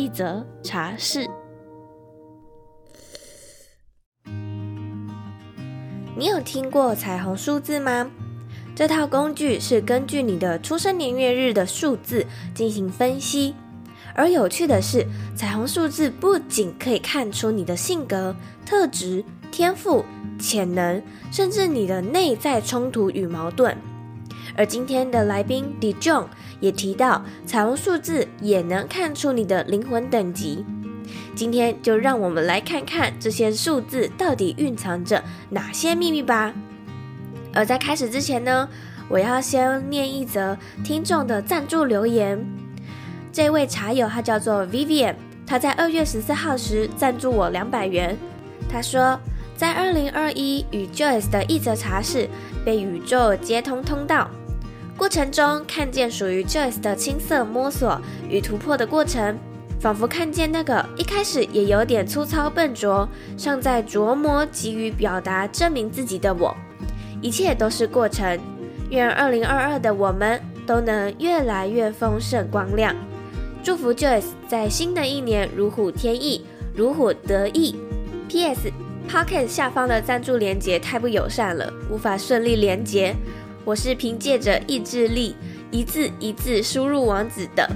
一则茶室。你有听过彩虹数字吗？这套工具是根据你的出生年月日的数字进行分析。而有趣的是，彩虹数字不仅可以看出你的性格、特质、天赋、潜能，甚至你的内在冲突与矛盾。而今天的来宾 Dijon 也提到，彩虹数字也能看出你的灵魂等级。今天就让我们来看看这些数字到底蕴藏着哪些秘密吧。而在开始之前呢，我要先念一则听众的赞助留言。这位茶友他叫做 Vivian，他在二月十四号时赞助我两百元。他说，在二零二一与 Joyce 的一则茶室被宇宙接通通道过程中，看见属于 Joyce 的青涩摸索与突破的过程，仿佛看见那个一开始也有点粗糙笨拙，尚在琢磨急于表达证明自己的我。一切都是过程。愿二零二二的我们都能越来越丰盛光亮。祝福 Joyce 在新的一年如虎添翼，如虎得意。P.S. Pocket 下方的赞助连接太不友善了，无法顺利连接。我是凭借着意志力一字一字输入网址的。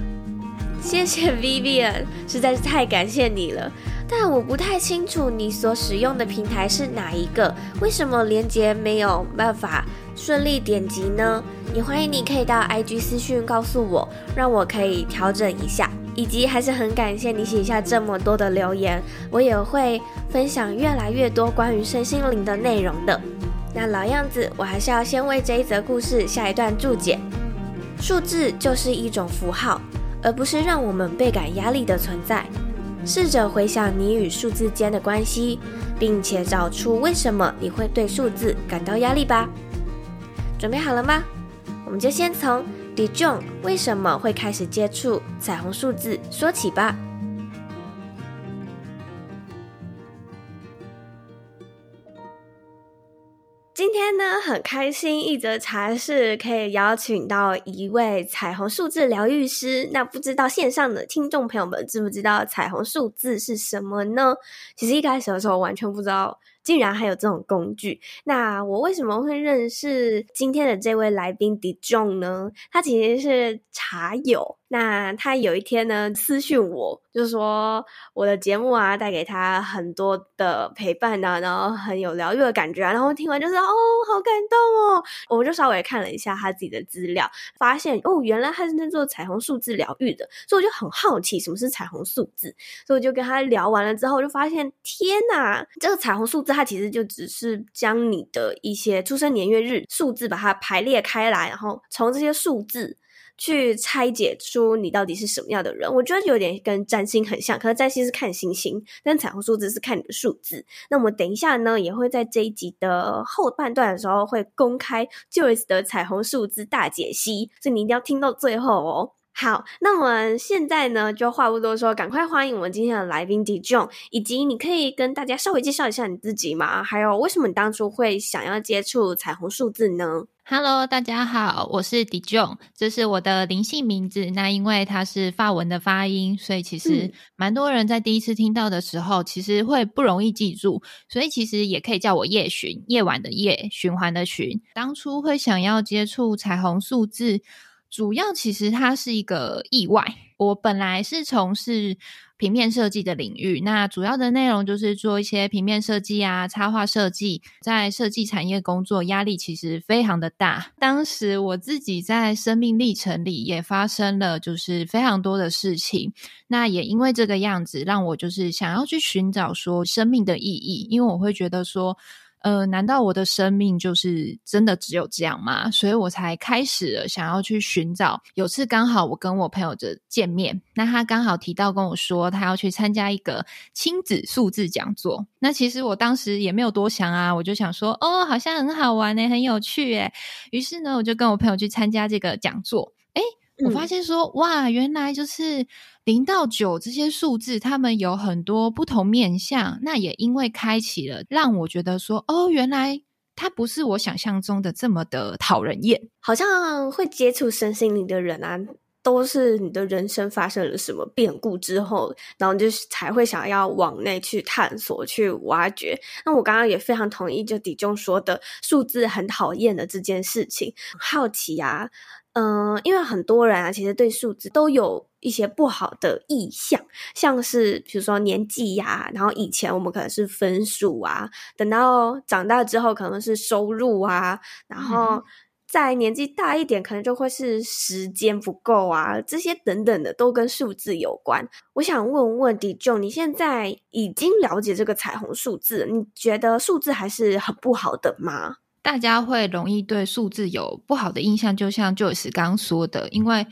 谢谢 Vivian，实在是太感谢你了。但我不太清楚你所使用的平台是哪一个，为什么连结没有办法顺利点击呢？也欢迎你可以到 IG 私讯告诉我，让我可以调整一下。以及还是很感谢你写下这么多的留言，我也会分享越来越多关于身心灵的内容的。那老样子，我还是要先为这一则故事下一段注解。数字就是一种符号，而不是让我们倍感压力的存在。试着回想你与数字间的关系，并且找出为什么你会对数字感到压力吧。准备好了吗？我们就先从 Dijon 为什么会开始接触彩虹数字说起吧。今天呢，很开心，一则茶室可以邀请到一位彩虹数字疗愈师。那不知道线上的听众朋友们知不知道彩虹数字是什么呢？其实一开始的时候完全不知道，竟然还有这种工具。那我为什么会认识今天的这位来宾 Dion 呢？他其实是茶友。那他有一天呢，私讯我，就是说我的节目啊，带给他很多的陪伴啊，然后很有疗愈的感觉啊，然后听完就是哦，好感动哦。我就稍微看了一下他自己的资料，发现哦，原来他是在做彩虹数字疗愈的，所以我就很好奇什么是彩虹数字，所以我就跟他聊完了之后，我就发现天哪，这个彩虹数字它其实就只是将你的一些出生年月日数字把它排列开来，然后从这些数字。去拆解出你到底是什么样的人，我觉得有点跟占星很像，可是占星是看星星，但彩虹数字是看你的数字。那我们等一下呢，也会在这一集的后半段的时候会公开 Joyce 的彩虹数字大解析，所以你一定要听到最后哦。好，那我们现在呢，就话不多说，赶快欢迎我们今天的来宾 Dijon，以及你可以跟大家稍微介绍一下你自己吗？还有为什么你当初会想要接触彩虹数字呢？Hello，大家好，我是 Dijon，这是我的灵性名字。那因为它是法文的发音，所以其实蛮多人在第一次听到的时候，其实会不容易记住。所以其实也可以叫我夜巡，夜晚的夜，循环的循。当初会想要接触彩虹数字，主要其实它是一个意外。我本来是从事平面设计的领域，那主要的内容就是做一些平面设计啊、插画设计。在设计产业工作，压力其实非常的大。当时我自己在生命历程里也发生了，就是非常多的事情。那也因为这个样子，让我就是想要去寻找说生命的意义，因为我会觉得说。呃，难道我的生命就是真的只有这样吗？所以我才开始了想要去寻找。有次刚好我跟我朋友的见面，那他刚好提到跟我说，他要去参加一个亲子数字讲座。那其实我当时也没有多想啊，我就想说，哦，好像很好玩呢，很有趣诶。于是呢，我就跟我朋友去参加这个讲座。诶，我发现说，哇，原来就是。零到九这些数字，他们有很多不同面向。那也因为开启了，让我觉得说，哦，原来它不是我想象中的这么的讨人厌。好像会接触身心灵的人啊，都是你的人生发生了什么变故之后，然后你就才会想要往内去探索、去挖掘。那我刚刚也非常同意，就底中说的数字很讨厌的这件事情，好奇啊。嗯、呃，因为很多人啊，其实对数字都有一些不好的意向，像是比如说年纪呀、啊，然后以前我们可能是分数啊，等到长大之后可能是收入啊，然后再年纪大一点，可能就会是时间不够啊，这些等等的都跟数字有关。我想问问 Dijong，你现在已经了解这个彩虹数字，你觉得数字还是很不好的吗？大家会容易对数字有不好的印象，就像 Joyce 刚刚说的，因为。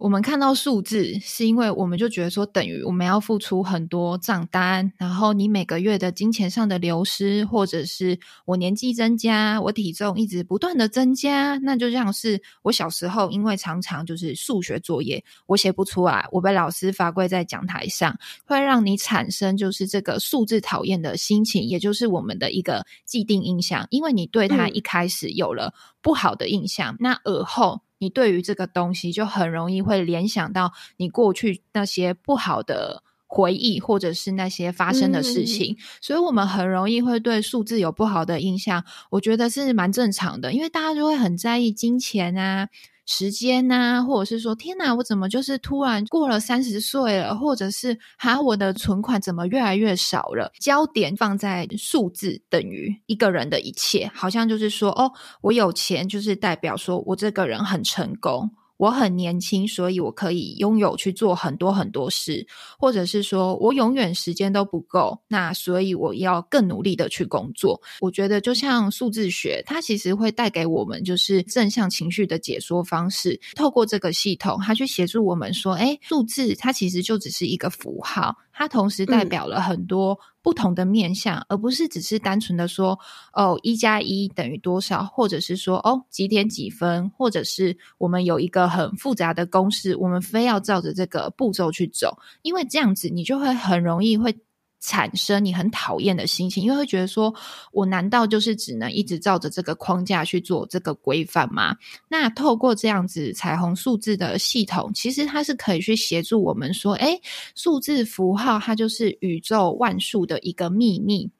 我们看到数字，是因为我们就觉得说，等于我们要付出很多账单，然后你每个月的金钱上的流失，或者是我年纪增加，我体重一直不断的增加，那就像是我小时候，因为常常就是数学作业我写不出来，我被老师罚跪在讲台上，会让你产生就是这个数字讨厌的心情，也就是我们的一个既定印象，因为你对它一开始有了不好的印象，嗯、那而后。你对于这个东西就很容易会联想到你过去那些不好的回忆，或者是那些发生的事情，嗯、所以我们很容易会对数字有不好的印象。我觉得是蛮正常的，因为大家就会很在意金钱啊。时间呐、或者是说，天哪，我怎么就是突然过了三十岁了，或者是哈，我的存款怎么越来越少了？焦点放在数字等于一个人的一切，好像就是说，哦，我有钱就是代表说我这个人很成功。我很年轻，所以我可以拥有去做很多很多事，或者是说我永远时间都不够，那所以我要更努力的去工作。我觉得就像数字学，它其实会带给我们就是正向情绪的解说方式，透过这个系统，它去协助我们说，诶，数字它其实就只是一个符号。它同时代表了很多不同的面向，嗯、而不是只是单纯的说哦，一加一等于多少，或者是说哦，几点几分，或者是我们有一个很复杂的公式，我们非要照着这个步骤去走，因为这样子你就会很容易会。产生你很讨厌的心情，因为会觉得说，我难道就是只能一直照着这个框架去做这个规范吗？那透过这样子彩虹数字的系统，其实它是可以去协助我们说，诶，数字符号它就是宇宙万数的一个秘密。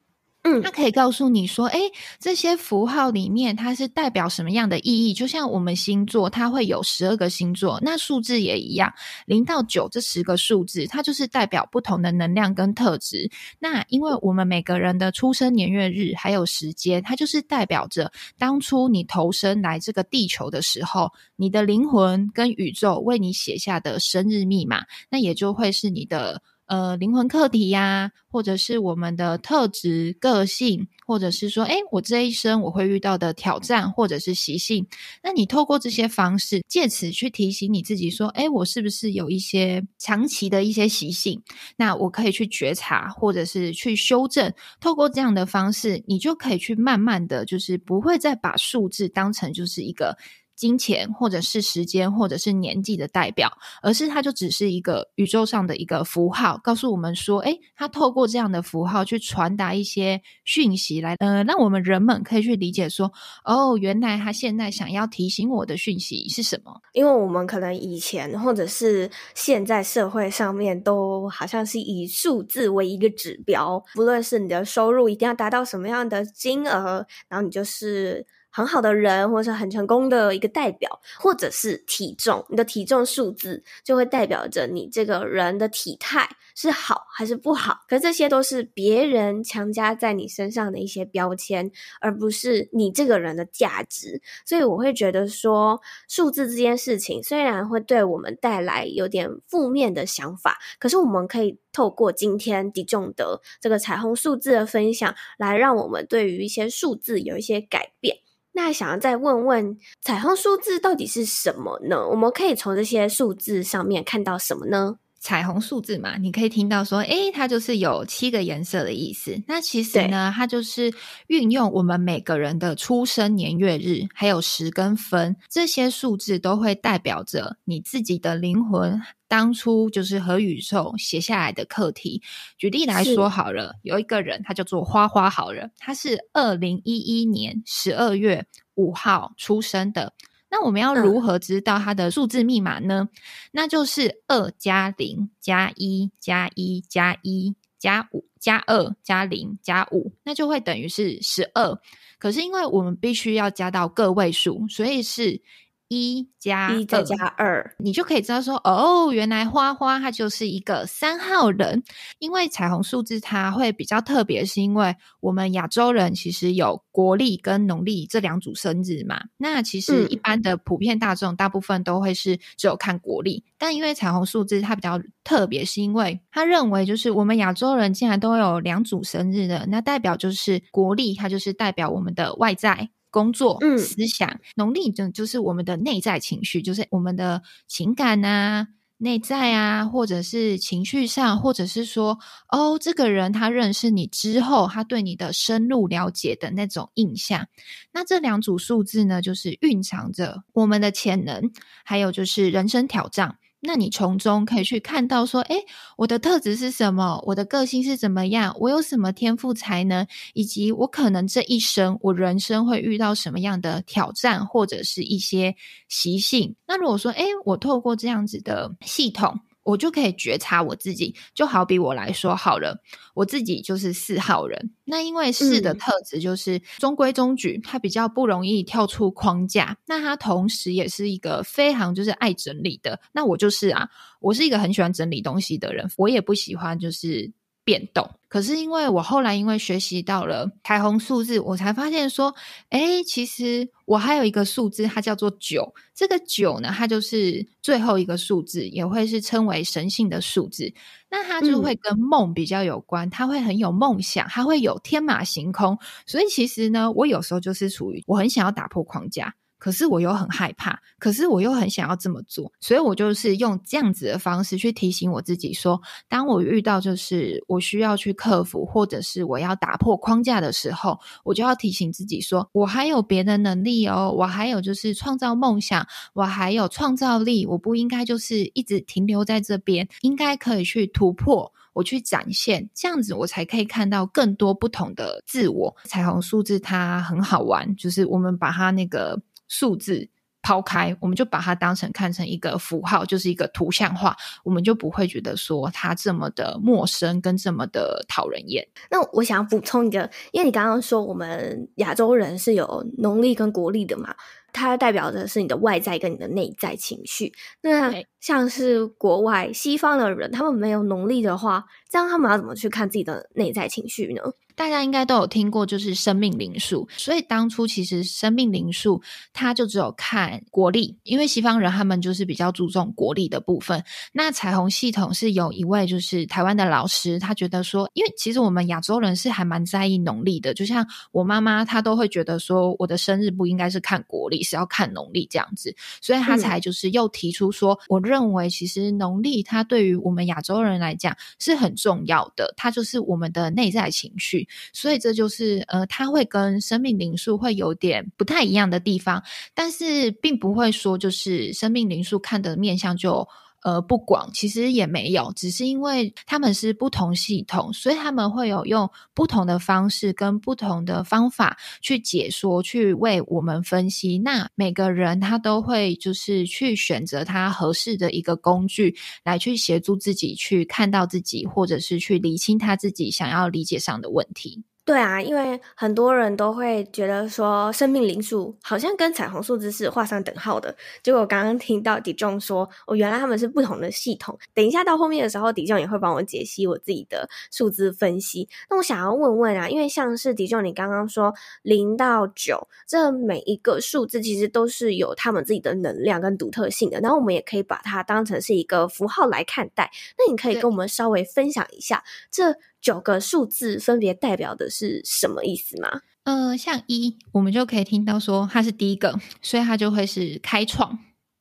嗯，它可以告诉你说，诶，这些符号里面它是代表什么样的意义？就像我们星座，它会有十二个星座，那数字也一样，零到九这十个数字，它就是代表不同的能量跟特质。那因为我们每个人的出生年月日还有时间，它就是代表着当初你投身来这个地球的时候，你的灵魂跟宇宙为你写下的生日密码，那也就会是你的。呃，灵魂课题呀、或者是我们的特质、个性，或者是说，诶，我这一生我会遇到的挑战，或者是习性。那你透过这些方式，借此去提醒你自己，说，诶，我是不是有一些长期的一些习性？那我可以去觉察，或者是去修正。透过这样的方式，你就可以去慢慢的就是不会再把数字当成就是一个。金钱，或者是时间，或者是年纪的代表，而是它就只是一个宇宙上的一个符号，告诉我们说，诶，它透过这样的符号去传达一些讯息来，呃，让我们人们可以去理解说，哦，原来他现在想要提醒我的讯息是什么？因为我们可能以前或者是现在社会上面都好像是以数字为一个指标，不论是你的收入一定要达到什么样的金额，然后你就是。很好的人，或者是很成功的一个代表，或者是体重，你的体重数字就会代表着你这个人的体态是好还是不好。可是这些都是别人强加在你身上的一些标签，而不是你这个人的价值。所以我会觉得说，数字这件事情虽然会对我们带来有点负面的想法，可是我们可以透过今天迪仲德这个彩虹数字的分享，来让我们对于一些数字有一些改变。那想要再问问，彩虹数字到底是什么呢？我们可以从这些数字上面看到什么呢？彩虹数字嘛，你可以听到说，诶，它就是有七个颜色的意思。那其实呢，它就是运用我们每个人的出生年月日，还有时跟分，这些数字都会代表着你自己的灵魂当初就是和宇宙写下来的课题。举例来说好了，有一个人，他叫做花花好人，他是二零一一年十二月五号出生的。那我们要如何知道它的数字密码呢？嗯、那就是二加零加一加一加一加五加二加零加五，那就会等于是十二。可是因为我们必须要加到个位数，所以是。一加一再加二，你就可以知道说，哦，原来花花它就是一个三号人。因为彩虹数字它会比较特别，是因为我们亚洲人其实有国历跟农历这两组生日嘛。那其实一般的普遍大众大部分都会是只有看国历，但因为彩虹数字它比较特别，是因为他认为就是我们亚洲人竟然都有两组生日的，那代表就是国历它就是代表我们的外在。工作、思想，农历就就是我们的内在情绪，就是我们的情感啊、内在啊，或者是情绪上，或者是说，哦，这个人他认识你之后，他对你的深入了解的那种印象。那这两组数字呢，就是蕴藏着我们的潜能，还有就是人生挑战。那你从中可以去看到说，诶，我的特质是什么？我的个性是怎么样？我有什么天赋才能？以及我可能这一生，我人生会遇到什么样的挑战，或者是一些习性？那如果说，诶，我透过这样子的系统。我就可以觉察我自己，就好比我来说好了，我自己就是四号人。那因为四的特质就是中规中矩，它比较不容易跳出框架。那他同时也是一个非常就是爱整理的。那我就是啊，我是一个很喜欢整理东西的人，我也不喜欢就是。变动，可是因为我后来因为学习到了彩虹数字，我才发现说，诶，其实我还有一个数字，它叫做九。这个九呢，它就是最后一个数字，也会是称为神性的数字。那它就会跟梦比较有关，它会很有梦想，它会有天马行空。所以其实呢，我有时候就是处于我很想要打破框架。可是我又很害怕，可是我又很想要这么做，所以我就是用这样子的方式去提醒我自己说，当我遇到就是我需要去克服，或者是我要打破框架的时候，我就要提醒自己说，我还有别的能力哦，我还有就是创造梦想，我还有创造力，我不应该就是一直停留在这边，应该可以去突破，我去展现，这样子我才可以看到更多不同的自我。彩虹数字它很好玩，就是我们把它那个。数字抛开，我们就把它当成看成一个符号，就是一个图像化，我们就不会觉得说它这么的陌生跟这么的讨人厌。那我想要补充一个，因为你刚刚说我们亚洲人是有农历跟国历的嘛，它代表的是你的外在跟你的内在情绪。那像是国外西方的人，他们没有农历的话，这样他们要怎么去看自己的内在情绪呢？大家应该都有听过，就是生命灵数。所以当初其实生命灵数，它就只有看国历，因为西方人他们就是比较注重国历的部分。那彩虹系统是有一位就是台湾的老师，他觉得说，因为其实我们亚洲人是还蛮在意农历的，就像我妈妈，她都会觉得说，我的生日不应该是看国历，是要看农历这样子，所以他才就是又提出说，我认为其实农历它对于我们亚洲人来讲是很重要的，它就是我们的内在情绪。所以这就是呃，它会跟生命灵数会有点不太一样的地方，但是并不会说就是生命灵数看的面相就。呃，不广，其实也没有，只是因为他们是不同系统，所以他们会有用不同的方式跟不同的方法去解说，去为我们分析。那每个人他都会就是去选择他合适的一个工具，来去协助自己去看到自己，或者是去厘清他自己想要理解上的问题。对啊，因为很多人都会觉得说生命灵数好像跟彩虹数字是画上等号的。结果我刚刚听到 Dijon 说，哦，原来他们是不同的系统。等一下到后面的时候，Dijon 也会帮我解析我自己的数字分析。那我想要问问啊，因为像是 Dijon 你刚刚说零到九，这每一个数字其实都是有他们自己的能量跟独特性的。然后我们也可以把它当成是一个符号来看待。那你可以跟我们稍微分享一下这。九个数字分别代表的是什么意思吗？呃，像一，我们就可以听到说它是第一个，所以它就会是开创，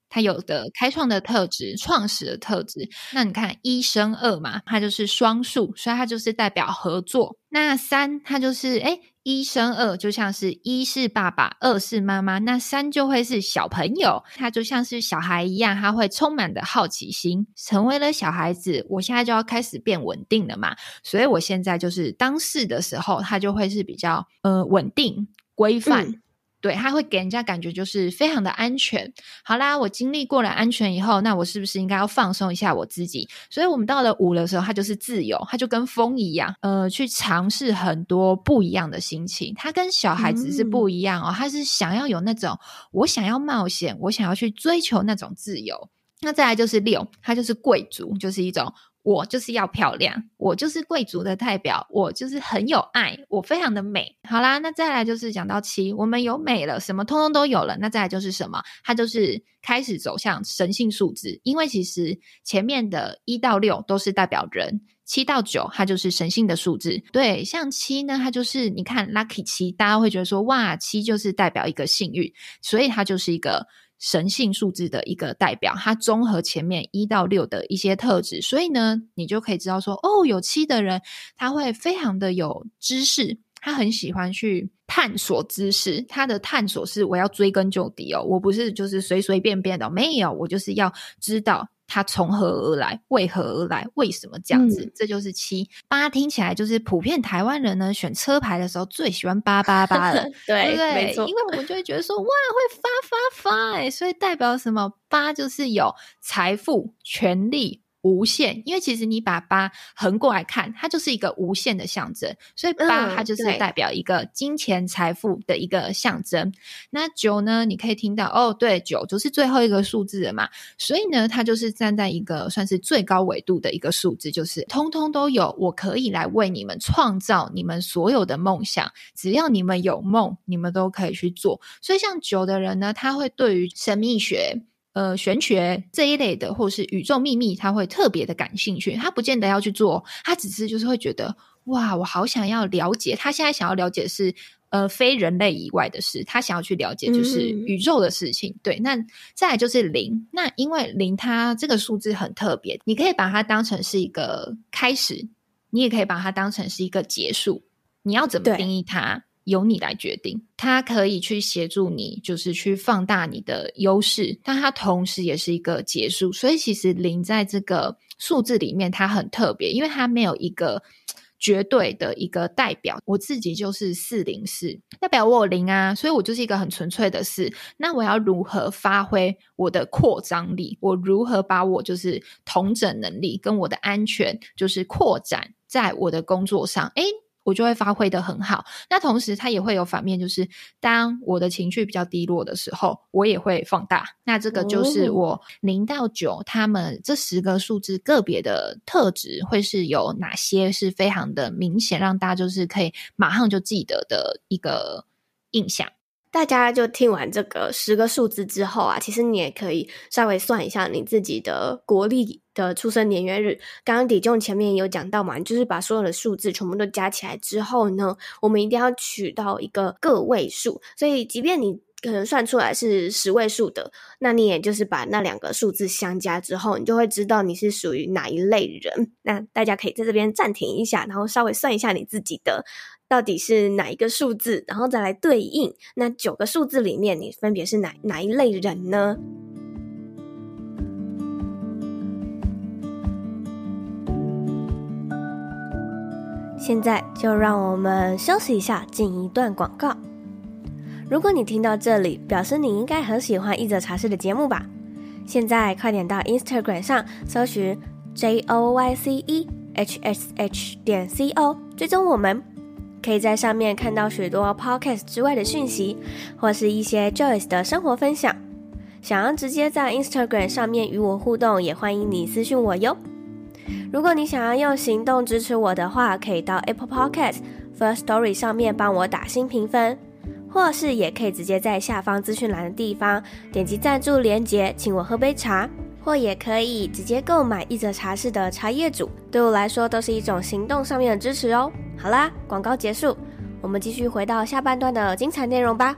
它有的开创的特质，创始的特质。那你看一升二嘛，它就是双数，所以它就是代表合作。那三，它就是诶一生二，就像是一是爸爸，二是妈妈，那三就会是小朋友，他就像是小孩一样，他会充满的好奇心，成为了小孩子。我现在就要开始变稳定了嘛，所以我现在就是当事的时候，他就会是比较呃稳定、规范。对，他会给人家感觉就是非常的安全。好啦，我经历过了安全以后，那我是不是应该要放松一下我自己？所以，我们到了五的时候，它就是自由，它就跟风一样，呃，去尝试很多不一样的心情。它跟小孩子是不一样哦，他是想要有那种我想要冒险，我想要去追求那种自由。那再来就是六，它就是贵族，就是一种。我就是要漂亮，我就是贵族的代表，我就是很有爱，我非常的美。好啦，那再来就是讲到七，我们有美了，什么通通都有了。那再来就是什么？它就是开始走向神性数字，因为其实前面的一到六都是代表人，七到九它就是神性的数字。对，像七呢，它就是你看 lucky 七，大家会觉得说哇，七就是代表一个幸运，所以它就是一个。神性数字的一个代表，它综合前面一到六的一些特质，所以呢，你就可以知道说，哦，有七的人他会非常的有知识，他很喜欢去探索知识，他的探索是我要追根究底哦，我不是就是随随便便的，没有，我就是要知道。它从何而来？为何而来？为什么这样子？嗯、这就是七八，听起来就是普遍台湾人呢选车牌的时候最喜欢八八八了，对，对不对？没错。因为我们就会觉得说，哇，会发发发哎，所以代表什么？八就是有财富、权力。无限，因为其实你把八横过来看，它就是一个无限的象征，所以八它就是代表一个金钱财富的一个象征。嗯、那九呢？你可以听到哦，对，九就是最后一个数字了嘛，所以呢，它就是站在一个算是最高维度的一个数字，就是通通都有，我可以来为你们创造你们所有的梦想，只要你们有梦，你们都可以去做。所以像九的人呢，他会对于神秘学。呃，玄学这一类的，或是宇宙秘密，他会特别的感兴趣。他不见得要去做，他只是就是会觉得，哇，我好想要了解。他现在想要了解的是，呃，非人类以外的事。他想要去了解就是宇宙的事情。嗯、对，那再来就是零。那因为零，它这个数字很特别，你可以把它当成是一个开始，你也可以把它当成是一个结束。你要怎么定义它？由你来决定，它可以去协助你，就是去放大你的优势，但它同时也是一个结束。所以其实零在这个数字里面，它很特别，因为它没有一个绝对的一个代表。我自己就是四零四，代表我有零啊，所以我就是一个很纯粹的四。那我要如何发挥我的扩张力？我如何把我就是同整能力跟我的安全，就是扩展在我的工作上？诶我就会发挥的很好。那同时，它也会有反面，就是当我的情绪比较低落的时候，我也会放大。那这个就是我零到九，他们这十个数字个别的特质会是有哪些是非常的明显，让大家就是可以马上就记得的一个印象。大家就听完这个十个数字之后啊，其实你也可以稍微算一下你自己的国历的出生年月日。刚刚 Dijon 前面有讲到嘛，就是把所有的数字全部都加起来之后呢，我们一定要取到一个个位数。所以，即便你可能算出来是十位数的，那你也就是把那两个数字相加之后，你就会知道你是属于哪一类人。那大家可以在这边暂停一下，然后稍微算一下你自己的。到底是哪一个数字，然后再来对应那九个数字里面，你分别是哪哪一类人呢？现在就让我们休息一下，进一段广告。如果你听到这里，表示你应该很喜欢一则茶室的节目吧？现在快点到 Instagram 上搜寻 J O Y C E H S H 点 C O，追踪我们。可以在上面看到许多 Podcast 之外的讯息，或是一些 Joyce 的生活分享。想要直接在 Instagram 上面与我互动，也欢迎你私讯我哟。如果你想要用行动支持我的话，可以到 Apple Podcast First Story 上面帮我打新评分，或是也可以直接在下方资讯栏的地方点击赞助连结，请我喝杯茶。或也可以直接购买一则茶室的茶叶组，对我来说都是一种行动上面的支持哦。好啦，广告结束，我们继续回到下半段的精彩内容吧。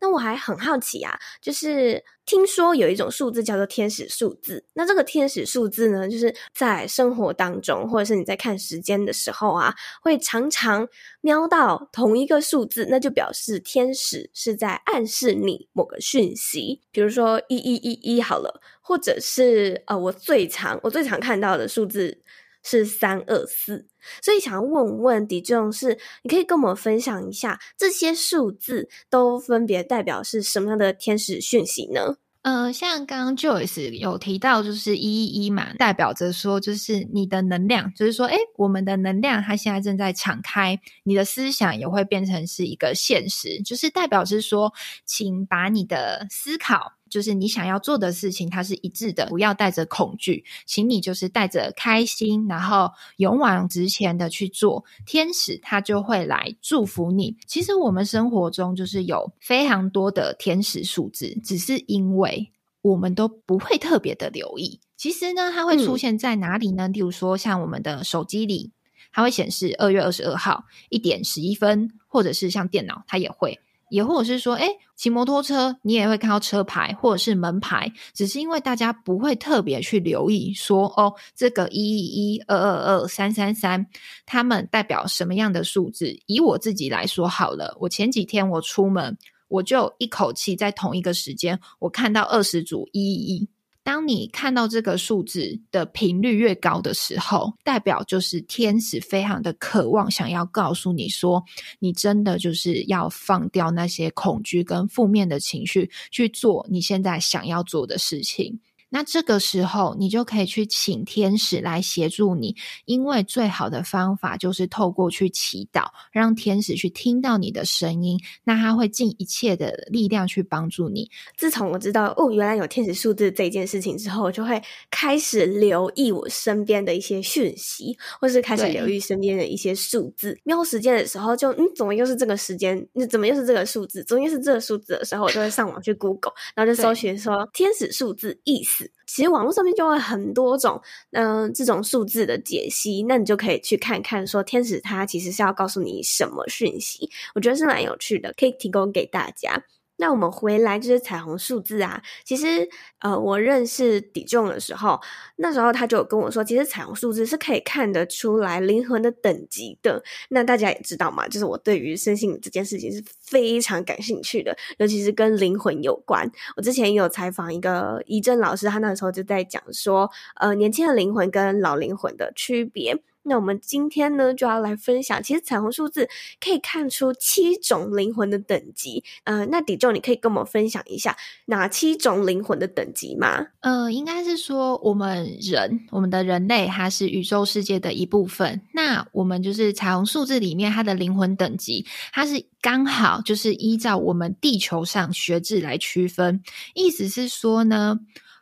那我还很好奇啊，就是听说有一种数字叫做天使数字。那这个天使数字呢，就是在生活当中，或者是你在看时间的时候啊，会常常瞄到同一个数字，那就表示天使是在暗示你某个讯息。比如说一一一一好了，或者是呃，我最常我最常看到的数字是三二四。所以想要问问 Dijon 是，你可以跟我们分享一下这些数字都分别代表是什么样的天使讯息呢？呃，像刚刚 Joyce 有提到，就是一一一嘛，代表着说就是你的能量，就是说，诶，我们的能量它现在正在敞开，你的思想也会变成是一个现实，就是代表是说，请把你的思考。就是你想要做的事情，它是一致的，不要带着恐惧，请你就是带着开心，然后勇往直前的去做，天使他就会来祝福你。其实我们生活中就是有非常多的天使数字，只是因为我们都不会特别的留意。其实呢，它会出现在哪里呢？嗯、例如说，像我们的手机里，它会显示二月二十二号一点十一分，或者是像电脑，它也会。也或者是说，诶，骑摩托车你也会看到车牌或者是门牌，只是因为大家不会特别去留意说，哦，这个一一一、二二二、三三三，他们代表什么样的数字？以我自己来说好了，我前几天我出门，我就一口气在同一个时间，我看到二十组一一一。当你看到这个数字的频率越高的时候，代表就是天使非常的渴望，想要告诉你说，你真的就是要放掉那些恐惧跟负面的情绪，去做你现在想要做的事情。那这个时候，你就可以去请天使来协助你，因为最好的方法就是透过去祈祷，让天使去听到你的声音，那他会尽一切的力量去帮助你。自从我知道哦，原来有天使数字这件事情之后，我就会开始留意我身边的一些讯息，或是开始留意身边的一些数字。瞄时间的时候就，就嗯，怎么又是这个时间？那怎么又是这个数字？怎么又是这个数字的时候，我就会上网去 Google，然后就搜寻说天使数字意思。其实网络上面就会很多种，嗯、这种数字的解析，那你就可以去看看，说天使它其实是要告诉你什么讯息，我觉得是蛮有趣的，可以提供给大家。那我们回来就是彩虹数字啊，其实呃，我认识底重的时候，那时候他就跟我说，其实彩虹数字是可以看得出来灵魂的等级的。那大家也知道嘛，就是我对于身心这件事情是非常感兴趣的，尤其是跟灵魂有关。我之前有采访一个怡珍老师，他那时候就在讲说，呃，年轻的灵魂跟老灵魂的区别。那我们今天呢，就要来分享，其实彩虹数字可以看出七种灵魂的等级。呃，那 Dijon 你可以跟我们分享一下哪七种灵魂的等级吗？呃，应该是说我们人，我们的人类，它是宇宙世界的一部分。那我们就是彩虹数字里面它的灵魂等级，它是刚好就是依照我们地球上学制来区分。意思是说呢，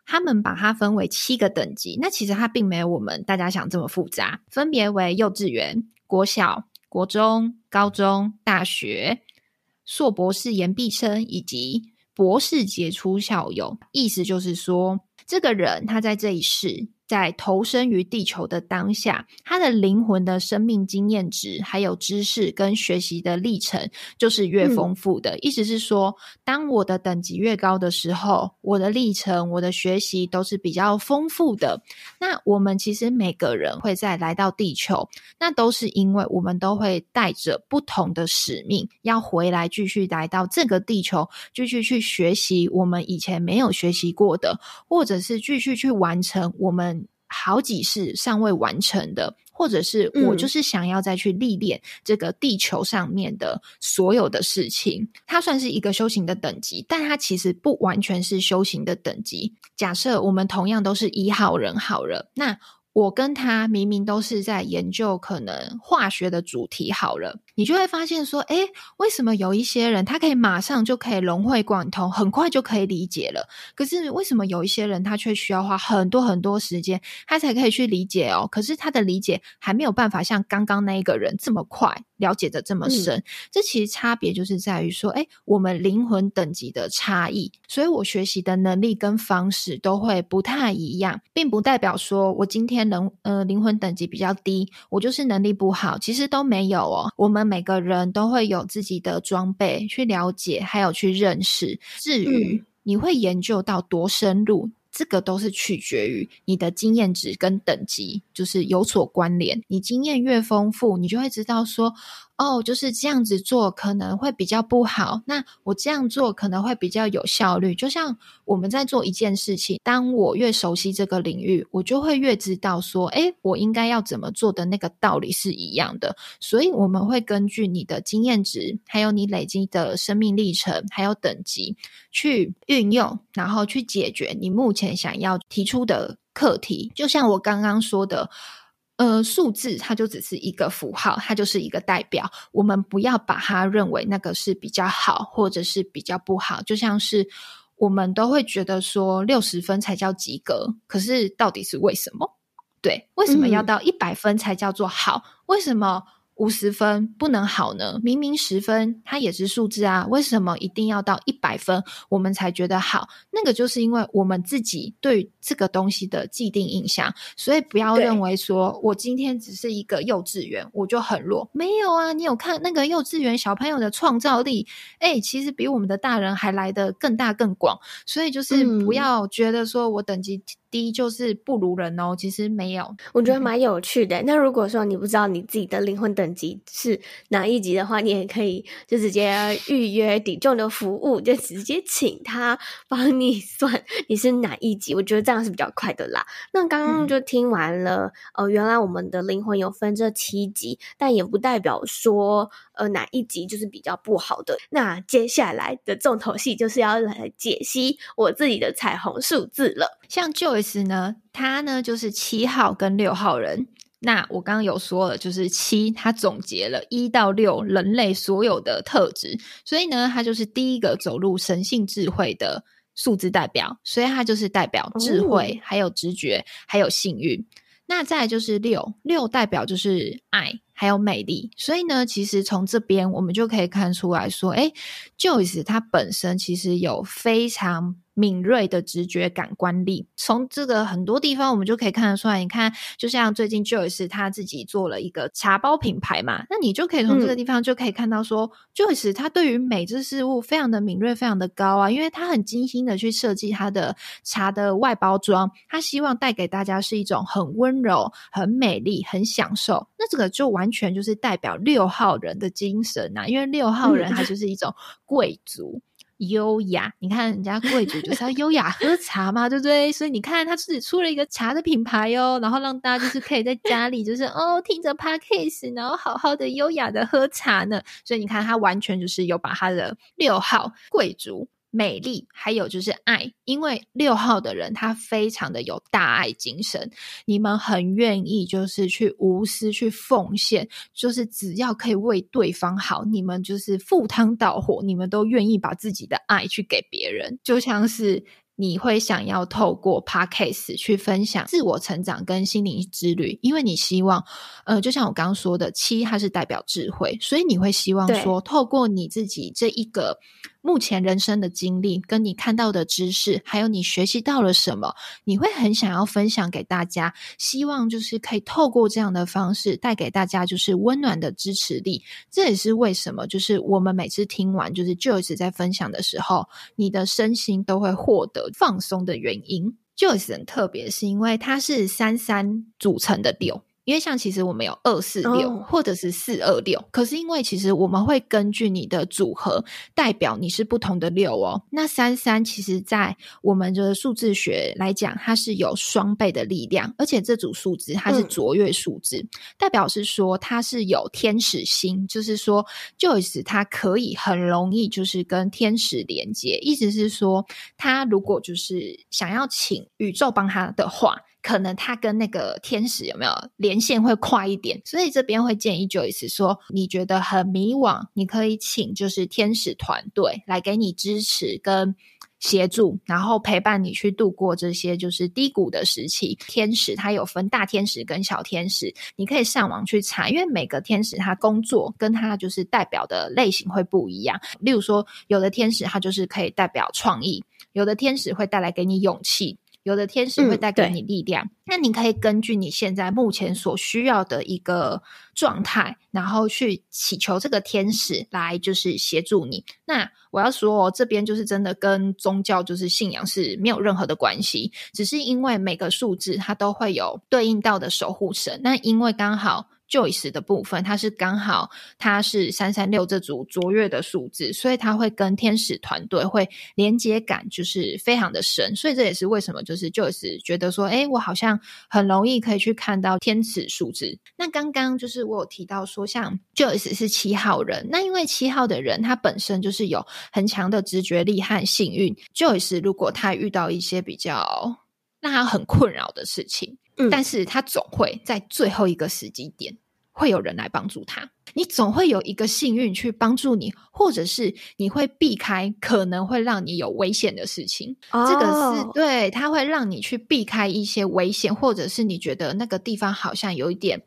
他们把它分为七个等级，那其实它并没有我们大家想这么复杂，分别为幼稚园、国小、国中、高中、大学、硕博士研毕生以及博士杰出校友。意思就是说，这个人他在这一世。在投身于地球的当下，他的灵魂的生命经验值，还有知识跟学习的历程，就是越丰富的。嗯。意思是说，当我的等级越高的时候，我的历程、我的学习都是比较丰富的。那我们其实每个人会再来到地球，那都是因为我们都会带着不同的使命，要回来继续来到这个地球，继续去学习我们以前没有学习过的，或者是继续去完成我们。好几世尚未完成的，或者是我就是想要再去历练这个地球上面的所有的事情。它算是一个修行的等级，但它其实不完全是修行的等级。假设我们同样都是一号人好了，那。我跟他明明都是在研究可能化学的主题好了，你就会发现说，诶，为什么有一些人他可以马上就可以融会贯通，很快就可以理解了？可是为什么有一些人他却需要花很多很多时间，他才可以去理解哦？可是他的理解还没有办法像刚刚那一个人这么快。了解的这么深，嗯，这其实差别就是在于说，诶，我们灵魂等级的差异，所以我学习的能力跟方式都会不太一样，并不代表说我今天能呃灵魂等级比较低，我就是能力不好，其实都没有哦。我们每个人都会有自己的装备去了解，还有去认识。至于你会研究到多深入，这个都是取决于你的经验值跟等级，就是有所关联。你经验越丰富，你就会知道说，哦，就是这样子做可能会比较不好。那我这样做可能会比较有效率。就像我们在做一件事情，当我越熟悉这个领域，我就会越知道说，诶，我应该要怎么做的那个道理是一样的。所以我们会根据你的经验值，还有你累积的生命历程，还有等级去运用，然后去解决你目前想要提出的课题。就像我刚刚说的。呃，数字它就只是一个符号，它就是一个代表。我们不要把它认为那个是比较好，或者是比较不好。就像是我们都会觉得说六十分才叫及格，可是到底是为什么？对，为什么要到一百分才叫做好？嗯。为什么？五十分不能好呢？明明十分它也是数字啊，为什么一定要到一百分我们才觉得好？那个就是因为我们自己对这个东西的既定印象，所以不要认为说我今天只是一个幼稚园，我就很弱。没有啊，你有看那个幼稚园小朋友的创造力？诶，其实比我们的大人还来得更大更广。所以就是不要觉得说我等级。第一就是不如人哦，其实没有，我觉得蛮有趣的。那如果说你不知道你自己的灵魂等级是哪一级的话，你也可以就直接预约 Dijon 的服务，就直接请他帮你 算你是哪一级。我觉得这样是比较快的啦。那刚刚就听完了，嗯、呃，原来我们的灵魂有分这七级，但也不代表说呃哪一级就是比较不好的。那接下来的重头戏就是要来解析我自己的彩虹数字了，像 Joyce。是呢，他呢就是七号跟六号人。那我刚刚有说了，就是七，他总结了一到六人类所有的特质，所以呢，他就是第一个走入神性智慧的数字代表，所以他就是代表智慧，还有直觉，还有幸运。那再来就是六，六代表就是爱，还有美丽。所以呢，其实从这边我们就可以看出来说，哎，Joyce 他本身其实有非常。敏锐的直觉感官力，从这个很多地方我们就可以看得出来。你看，就像最近 Joyce 他自己做了一个茶包品牌嘛，那你就可以从这个地方就可以看到说，嗯、Joyce 他对于美这事物非常的敏锐，非常的高啊，因为他很精心的去设计他的茶的外包装，他希望带给大家是一种很温柔、很美丽、很享受。那这个就完全就是代表六号人的精神呐、啊，因为六号人他就是一种贵族。嗯优雅，你看人家贵族就是要优雅喝茶嘛，对不对？所以你看他自己出了一个茶的品牌哦，然后让大家就是可以在家里就是哦听着 Podcast，然后好好的优雅的喝茶呢。所以你看他完全就是有把他的六号贵族。美丽，还有就是爱，因为六号的人他非常的有大爱精神，你们很愿意就是去无私去奉献，就是只要可以为对方好，你们就是赴汤蹈火，你们都愿意把自己的爱去给别人，就像是。你会想要透过 Podcast 去分享自我成长跟心灵之旅，因为你希望，呃，就像我刚刚说的，七它是代表智慧，所以你会希望说，透过你自己这一个目前人生的经历，跟你看到的知识，还有你学习到了什么，你会很想要分享给大家，希望就是可以透过这样的方式带给大家就是温暖的支持力。这也是为什么，就是我们每次听完就是 Joyce 在分享的时候，你的身心都会获得。放松的原因，Joyce 很特别，是因为它是三三组成的六，因为像其实我们有二四六或者是四二六，可是因为其实我们会根据你的组合代表你是不同的六哦。那三三其实在我们的数字学来讲，它是有双倍的力量，而且这组数字它是卓越数字，嗯、代表是说它是有天使星，就是说 Joyce 它可以很容易就是跟天使连接，意思是说他如果就是想要请宇宙帮他的话。可能他跟那个天使有没有连线会快一点，所以这边会建议 Joyce 说，你觉得很迷惘，你可以请就是天使团队来给你支持跟协助，然后陪伴你去度过这些就是低谷的时期。天使它有分大天使跟小天使，你可以上网去查，因为每个天使他工作跟他就是代表的类型会不一样。例如说，有的天使他就是可以代表创意，有的天使会带来给你勇气。有的天使会带给你力量，嗯、那你可以根据你现在目前所需要的一个状态，然后去祈求这个天使来就是协助你。那我要说哦，这边就是真的跟宗教就是信仰是没有任何的关系，只是因为每个数字它都会有对应到的守护神。那因为刚好。Joyce 的部分，它是刚好它是三三六这组卓越的数字，所以它会跟天使团队会连接感就是非常的深，所以这也是为什么就是 Joyce 觉得说，诶，我好像很容易可以去看到天使数字。那刚刚就是我有提到说，像 Joyce 是七号人，那因为七号的人他本身就是有很强的直觉力和幸运。Joyce 如果他遇到一些比较让他很困扰的事情，但是他总会在最后一个时机点，会有人来帮助他。你总会有一个幸运去帮助你，或者是你会避开可能会让你有危险的事情。Oh. 这个是对，它会让你去避开一些危险，或者是你觉得那个地方好像有一点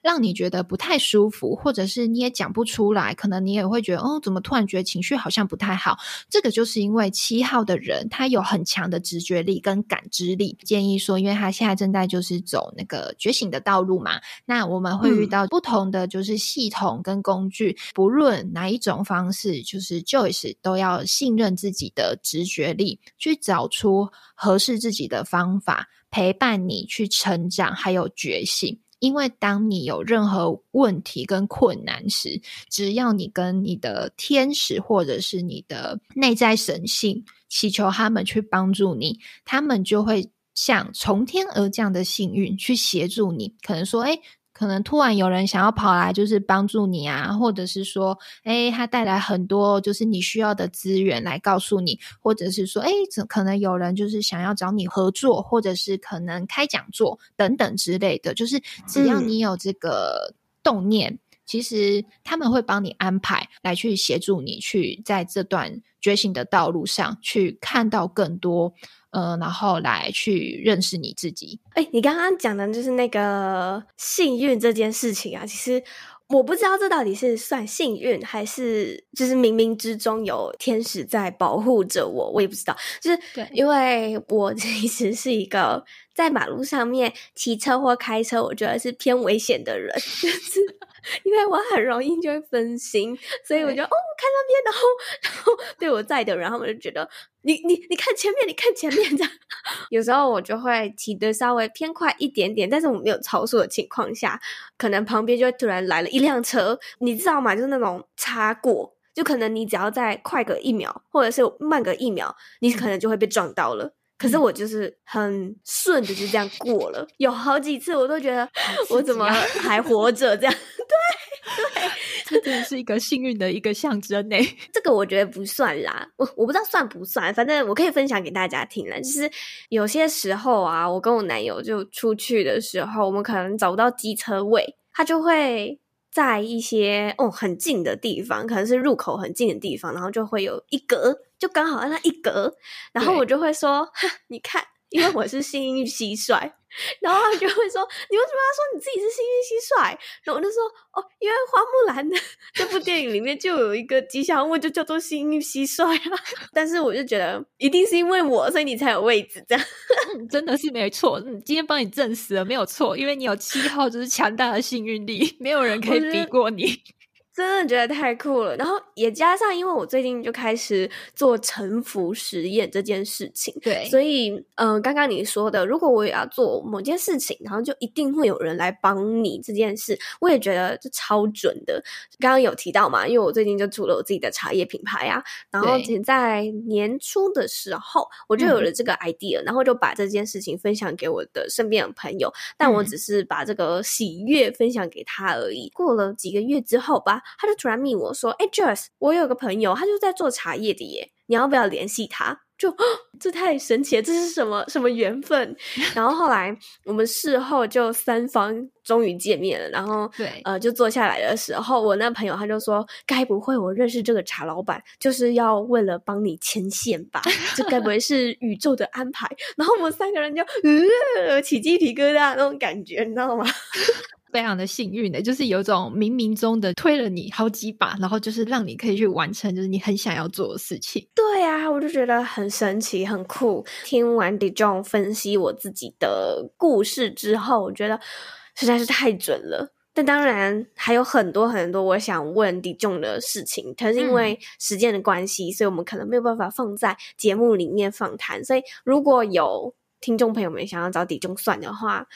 让你觉得不太舒服，或者是你也讲不出来，可能你也会觉得哦，怎么突然觉得情绪好像不太好？这个就是因为七号的人他有很强的直觉力跟感知力。建议说，因为他现在正在就是走那个觉醒的道路嘛，那我们会遇到不同的就是系统。同跟工具，不论哪一种方式，就是 Joyce 都要信任自己的直觉力，去找出合适自己的方法，陪伴你去成长，还有觉醒。因为当你有任何问题跟困难时，只要你跟你的天使或者是你的内在神性祈求他们去帮助你，他们就会像从天而降的幸运去协助你。可能说，诶可能突然有人想要跑来，就是帮助你啊，或者是说，诶，他带来很多就是你需要的资源来告诉你，或者是说，诶，可能有人就是想要找你合作，或者是可能开讲座等等之类的，就是只要你有这个动念，嗯、其实他们会帮你安排来去协助你去在这段觉醒的道路上去看到更多。呃，然后来去认识你自己。哎，你刚刚讲的就是那个幸运这件事情啊，其实我不知道这到底是算幸运，还是就是冥冥之中有天使在保护着我，我也不知道。就是对，因为我其实是一个在马路上面骑车或开车，我觉得是偏危险的人，就是。因为我很容易就会分心，所以我就哦，看那边，然 后然后对我在的人，他们就觉得你你你看前面，你看前面这样。有时候我就会骑的稍微偏快一点点，但是我没有超速的情况下，可能旁边就会突然来了一辆车，你知道吗？就是那种擦过，就可能你只要再快个一秒，或者是慢个一秒，你可能就会被撞到了。可是我就是很顺的就这样过了，有好几次我都觉得我怎么还活着这样。对 对，这 真的是一个幸运的一个象征呢。这个我觉得不算啦，我我不知道算不算，反正我可以分享给大家听了。就是有些时候啊，我跟我男友就出去的时候，我们可能找不到机车位，他就会在一些哦很近的地方，可能是入口很近的地方，然后就会有一格。就刚好在那一格，然后我就会说：“哈，你看，因为我是幸运蟋蟀。”然后他就会说：“你为什么要说你自己是幸运蟋蟀？”然后我就说：“哦，因为花木兰的 这部电影里面就有一个吉祥物，就叫做幸运蟋蟀啊。”但是我就觉得一定是因为我，所以你才有位置这样。真的是没错，今天帮你证实了没有错，因为你有七号，就是强大的幸运力，没有人可以比过你。真的觉得太酷了，然后也加上，因为我最近就开始做沉浮实验这件事情，对，所以，嗯、呃，刚刚你说的，如果我也要做某件事情，然后就一定会有人来帮你这件事，我也觉得这超准的。刚刚有提到嘛，因为我最近就出了我自己的茶叶品牌啊，然后在年初的时候，我就有了这个 idea，、嗯、然后就把这件事情分享给我的身边的朋友，但我只是把这个喜悦分享给他而已。过了几个月之后吧。他就突然密我说：“哎、欸、，Jess，我有个朋友，他就在做茶叶的耶，你要不要联系他？”就 这太神奇了，这是什么什么缘分？然后后来我们事后就三方终于见面了，然后对，呃，就坐下来的时候，我那朋友他就说：“该不会我认识这个茶老板，就是要为了帮你牵线吧？这该不会是宇宙的安排？”然后我们三个人就呃起鸡皮疙瘩那种感觉，你知道吗？非常的幸运的，就是有种冥冥中的推了你好几把，然后就是让你可以去完成，就是你很想要做的事情。对啊，我就觉得很神奇，很酷。听完 Dijon 分析我自己的故事之后，我觉得实在是太准了。但当然还有很多很多我想问 Dijon 的事情，可是因为时间的关系，嗯，所以我们可能没有办法放在节目里面访谈。所以如果有听众朋友们想要找 Dijon 算的话，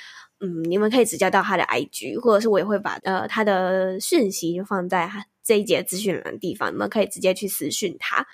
嗯，你们可以直接到他的 IG，或者是我也会把呃他的讯息就放在这一节资讯栏的地方，你们可以直接去私讯他。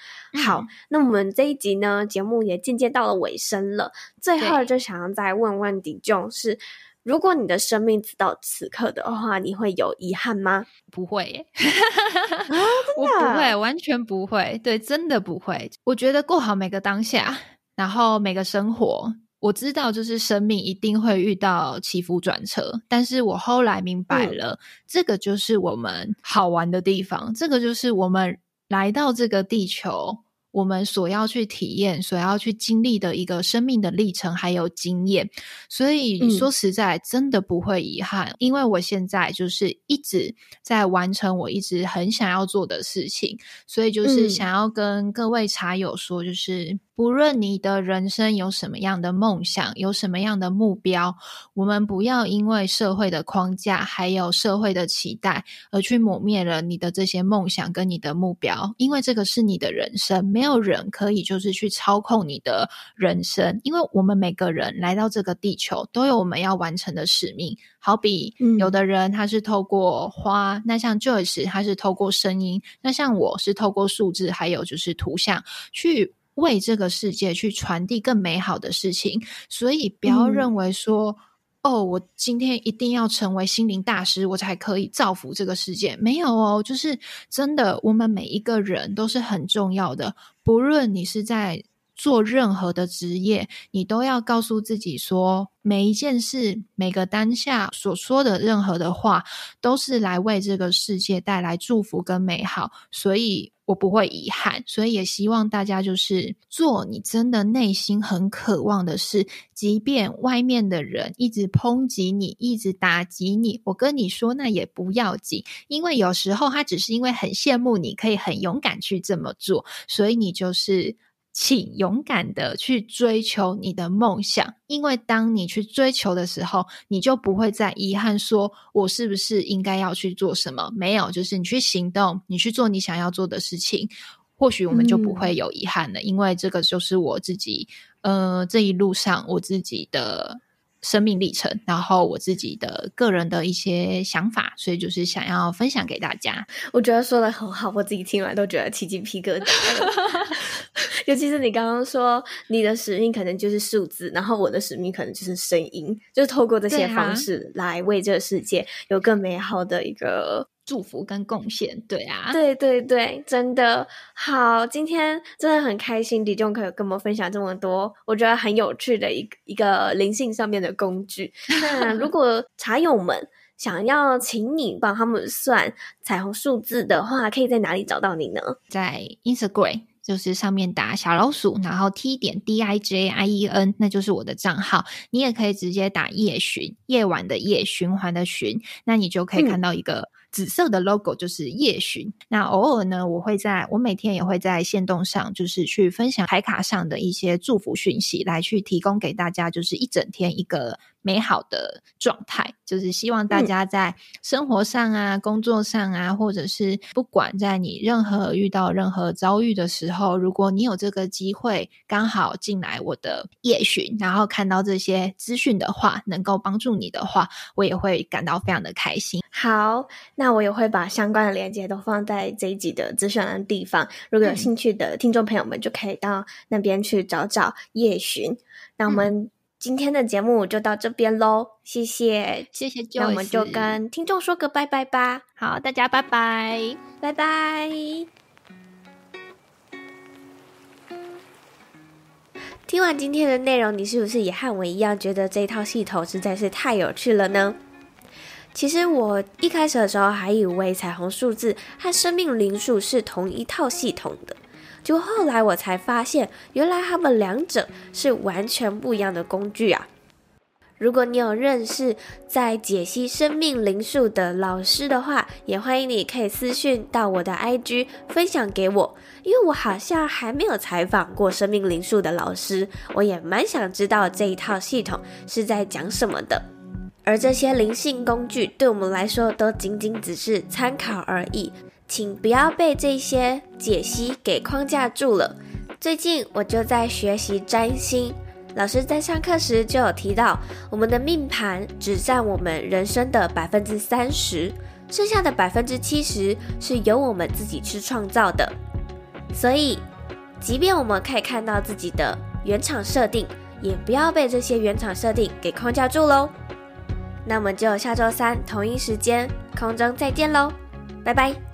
好，嗯、那我们这一集呢，节目也渐渐到了尾声了，最后就想要再问问 Dijon 是，如果你的生命直到此刻的话，你会有遗憾吗？不会，啊、我不会，完全不会，对，真的不会。我觉得过好每个当下，然后每个生活。我知道，就是生命一定会遇到起伏转折，但是我后来明白了，嗯，这个就是我们好玩的地方，这个就是我们来到这个地球，我们所要去体验、所要去经历的一个生命的历程，还有经验。所以说实在，真的不会遗憾，嗯，因为我现在就是一直在完成我一直很想要做的事情，所以就是想要跟各位茶友说，就是。不论你的人生有什么样的梦想，有什么样的目标，我们不要因为社会的框架还有社会的期待而去抹灭了你的这些梦想跟你的目标，因为这个是你的人生，没有人可以就是去操控你的人生，因为我们每个人来到这个地球都有我们要完成的使命。好比有的人他是透过花，那像 Joyce 他是透过声音，那像我是透过数字，还有就是图像去。为这个世界去传递更美好的事情，所以不要认为说，嗯、哦，我今天一定要成为心灵大师，我才可以造福这个世界。没有哦，就是真的，我们每一个人都是很重要的，不论你是在做任何的职业，你都要告诉自己说，每一件事、每个当下所说的任何的话，都是来为这个世界带来祝福跟美好，所以。我不会遗憾，所以也希望大家就是做你真的内心很渴望的事，即便外面的人一直抨击你，一直打击你，我跟你说那也不要紧，因为有时候他只是因为很羡慕你可以很勇敢去这么做，所以你就是。请勇敢的去追求你的梦想，因为当你去追求的时候，你就不会再遗憾说，我是不是应该要去做什么？没有，就是你去行动，你去做你想要做的事情，或许我们就不会有遗憾了，嗯。因为这个就是我自己，呃，这一路上我自己的。生命历程，然后我自己的个人的一些想法，所以就是想要分享给大家。我觉得说的很好，我自己听完都觉得起鸡皮疙瘩。尤其是你刚刚说你的使命可能就是数字，然后我的使命可能就是声音，就是透过这些方式来为这个世界有更美好的一个。祝福跟贡献，对啊，对对对，真的好，今天真的很开心，Dijon 可以跟我们分享这么多，我觉得很有趣的一一个灵性上面的工具。那如果 茶友们想要请你帮他们算彩虹数字的话，可以在哪里找到你呢？在 Instagram，就是上面打小老鼠，然后 T 点 D I J I E N，那就是我的账号。你也可以直接打夜巡，夜晚的夜，循环的循，那你就可以看到一个。紫色的 logo 就是夜巡。那偶尔呢，我会在我每天也会在线动上，就是去分享牌卡上的一些祝福讯息，来去提供给大家，就是一整天一个美好的状态，就是希望大家在生活上啊、嗯、工作上啊，或者是不管在你任何遇到任何遭遇的时候，如果你有这个机会刚好进来我的夜巡，然后看到这些资讯的话，能够帮助你的话，我也会感到非常的开心。好，那我也会把相关的链接都放在这一集的资讯栏的地方，如果有兴趣的听众朋友们就可以到那边去找找夜巡。嗯、那我们。今天的节目就到这边喽，谢谢，谢谢。那我们就跟听众说个拜拜吧。好，大家拜拜，拜拜。听完今天的内容，你是不是也和我一样觉得这套系统实在是太有趣了呢？其实我一开始的时候还以为彩虹数字和生命灵数是同一套系统的。就后来我才发现，原来他们两者是完全不一样的工具啊！如果你有认识在解析生命灵数的老师的话，也欢迎你可以私讯到我的 IG 分享给我，因为我好像还没有采访过生命灵数的老师，我也蛮想知道这一套系统是在讲什么的。而这些灵性工具对我们来说都仅仅只是参考而已。请不要被这些解析给框架住了。最近我就在学习占星，老师在上课时就有提到，我们的命盘只占我们人生的百分之三十，剩下的百分之七十是由我们自己去创造的。所以，即便我们可以看到自己的原厂设定，也不要被这些原厂设定给框架住喽。那么就下周三同一时间空中再见喽，拜拜。